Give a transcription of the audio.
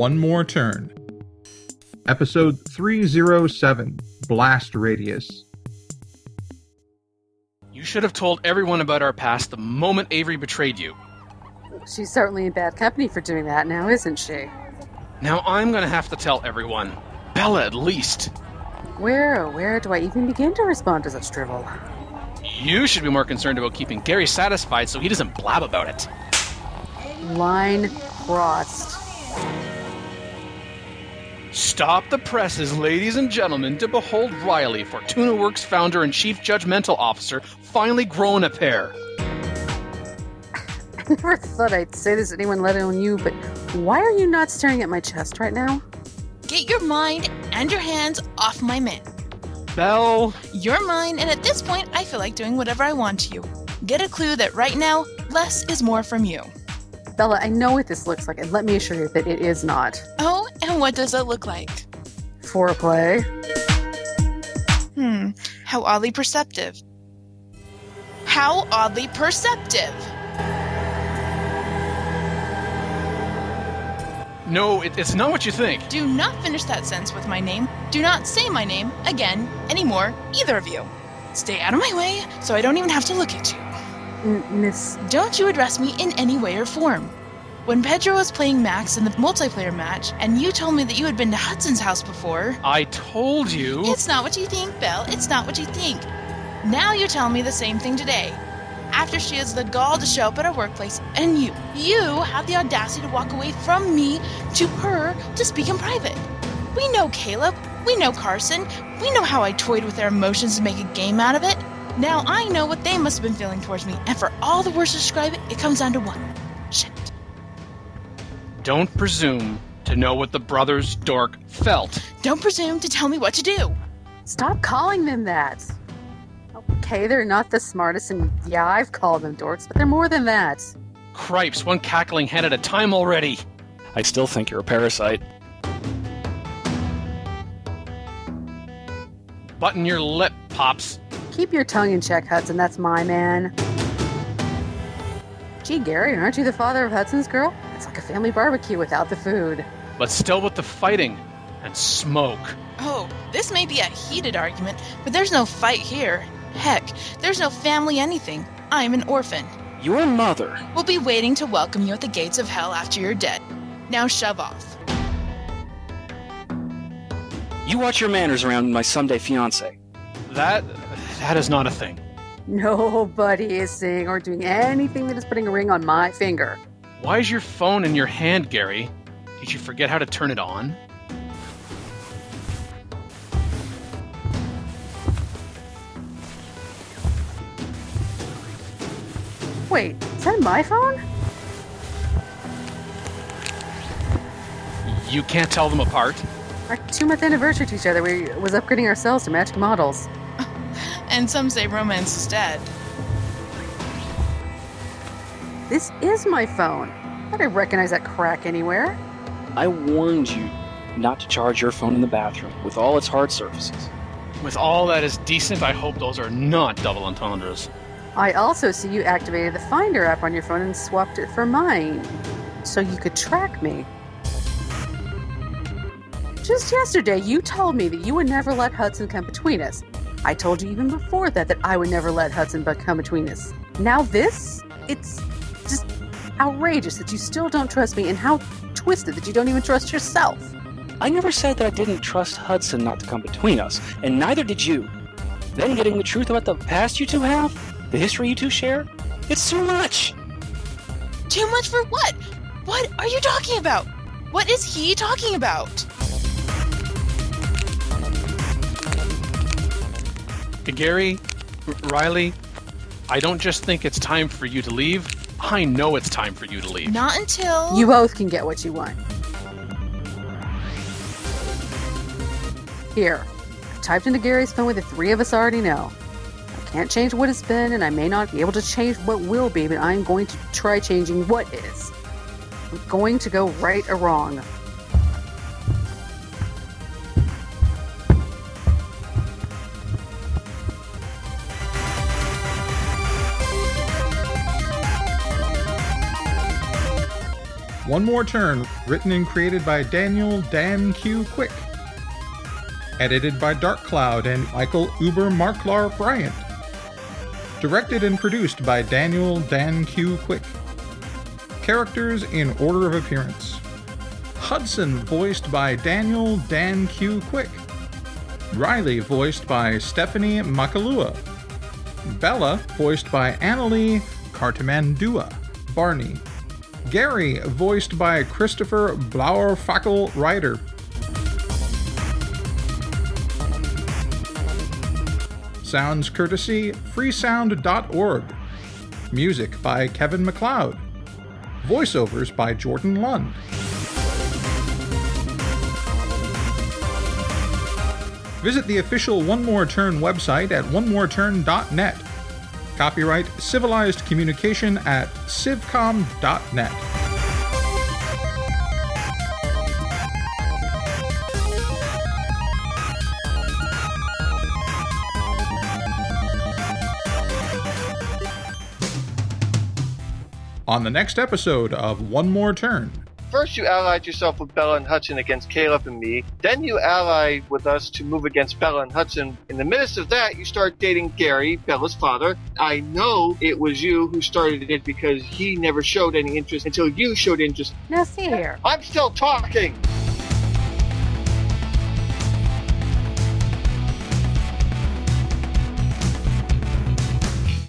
one more turn. Episode 307 Blast Radius. You should have told everyone about our past the moment Avery betrayed you. She's certainly in bad company for doing that now, isn't she? Now I'm gonna have to tell everyone. Bella, at least. Where, oh, where do I even begin to respond to such drivel? You should be more concerned about keeping Gary satisfied so he doesn't blab about it. Line crossed. Stop the presses, ladies and gentlemen, to behold Riley, Fortuna Works founder and chief judgmental officer, finally grown a pair. I never thought I'd say this to anyone, let alone you, but why are you not staring at my chest right now? Get your mind and your hands off my man. Belle, You're mine, and at this point, I feel like doing whatever I want to you. Get a clue that right now, less is more from you. Bella, I know what this looks like, and let me assure you that it is not. Oh, and what does it look like? Foreplay. Hmm, how oddly perceptive. How oddly perceptive! no, it, it's not what you think. Do not finish that sentence with my name. Do not say my name again, anymore, either of you. Stay out of my way so I don't even have to look at you. N- Miss. Don't you address me in any way or form. When Pedro was playing Max in the multiplayer match, and you told me that you had been to Hudson's house before, I told you. it's not what you think, Belle. It's not what you think. Now you tell me the same thing today. After she has the gall to show up at our workplace, and you, you have the audacity to walk away from me to her to speak in private. We know Caleb. We know Carson. We know how I toyed with their emotions to make a game out of it. Now I know what they must have been feeling towards me, and for all the words to describe it, it comes down to one. Shit. Don't presume to know what the brothers Dork felt. Don't presume to tell me what to do. Stop calling them that. Okay, they're not the smartest, and yeah, I've called them dorks, but they're more than that. Cripes, one cackling head at a time already. I still think you're a parasite. Button your lip, Pops. Keep your tongue in check, Hudson. That's my man. Gee, Gary, aren't you the father of Hudson's girl? It's like a family barbecue without the food. But still with the fighting and smoke. Oh, this may be a heated argument, but there's no fight here. Heck, there's no family anything. I'm an orphan. Your mother. We'll be waiting to welcome you at the gates of hell after you're dead. Now shove off. You watch your manners around my someday fiance. That that is not a thing. Nobody is saying or doing anything that is putting a ring on my finger. Why is your phone in your hand, Gary? Did you forget how to turn it on? Wait, is that my phone? You can't tell them apart. Our two month anniversary to each other, we was upgrading ourselves to matching models. And some say romance is dead. This is my phone. I Thought I recognize that crack anywhere. I warned you not to charge your phone in the bathroom with all its hard surfaces. With all that is decent, I hope those are not double entendres. I also see you activated the Finder app on your phone and swapped it for mine, so you could track me. Just yesterday, you told me that you would never let Hudson come between us. I told you even before that that I would never let Hudson but come between us. Now this, it's just outrageous that you still don't trust me, and how twisted that you don't even trust yourself. I never said that I didn't trust Hudson not to come between us, and neither did you. Then getting the truth about the past you two have, the history you two share, it's too much. Too much for what? What are you talking about? What is he talking about? Gary, R- Riley, I don't just think it's time for you to leave. I know it's time for you to leave. Not until You both can get what you want. Here, I've typed into Gary's phone what the three of us already know. I can't change what has been, and I may not be able to change what will be, but I'm going to try changing what is. I'm going to go right or wrong. One More Turn, written and created by Daniel Dan Q. Quick. Edited by Dark Cloud and Michael Uber Marklar Bryant. Directed and produced by Daniel Dan Q. Quick. Characters in order of appearance Hudson, voiced by Daniel Dan Q. Quick. Riley, voiced by Stephanie Makalua. Bella, voiced by Annalie Cartamandua. Barney. Gary, voiced by Christopher Blauerfackel Ryder. Sounds courtesy freesound.org. Music by Kevin MacLeod. Voiceovers by Jordan Lund. Visit the official One More Turn website at onemoreturn.net. Copyright Civilized Communication at civcom.net. On the next episode of One More Turn. First, you allied yourself with Bella and Hudson against Caleb and me. Then you allied with us to move against Bella and Hudson. In the midst of that, you start dating Gary, Bella's father. I know it was you who started it because he never showed any interest until you showed interest. Now, see here. I'm still talking.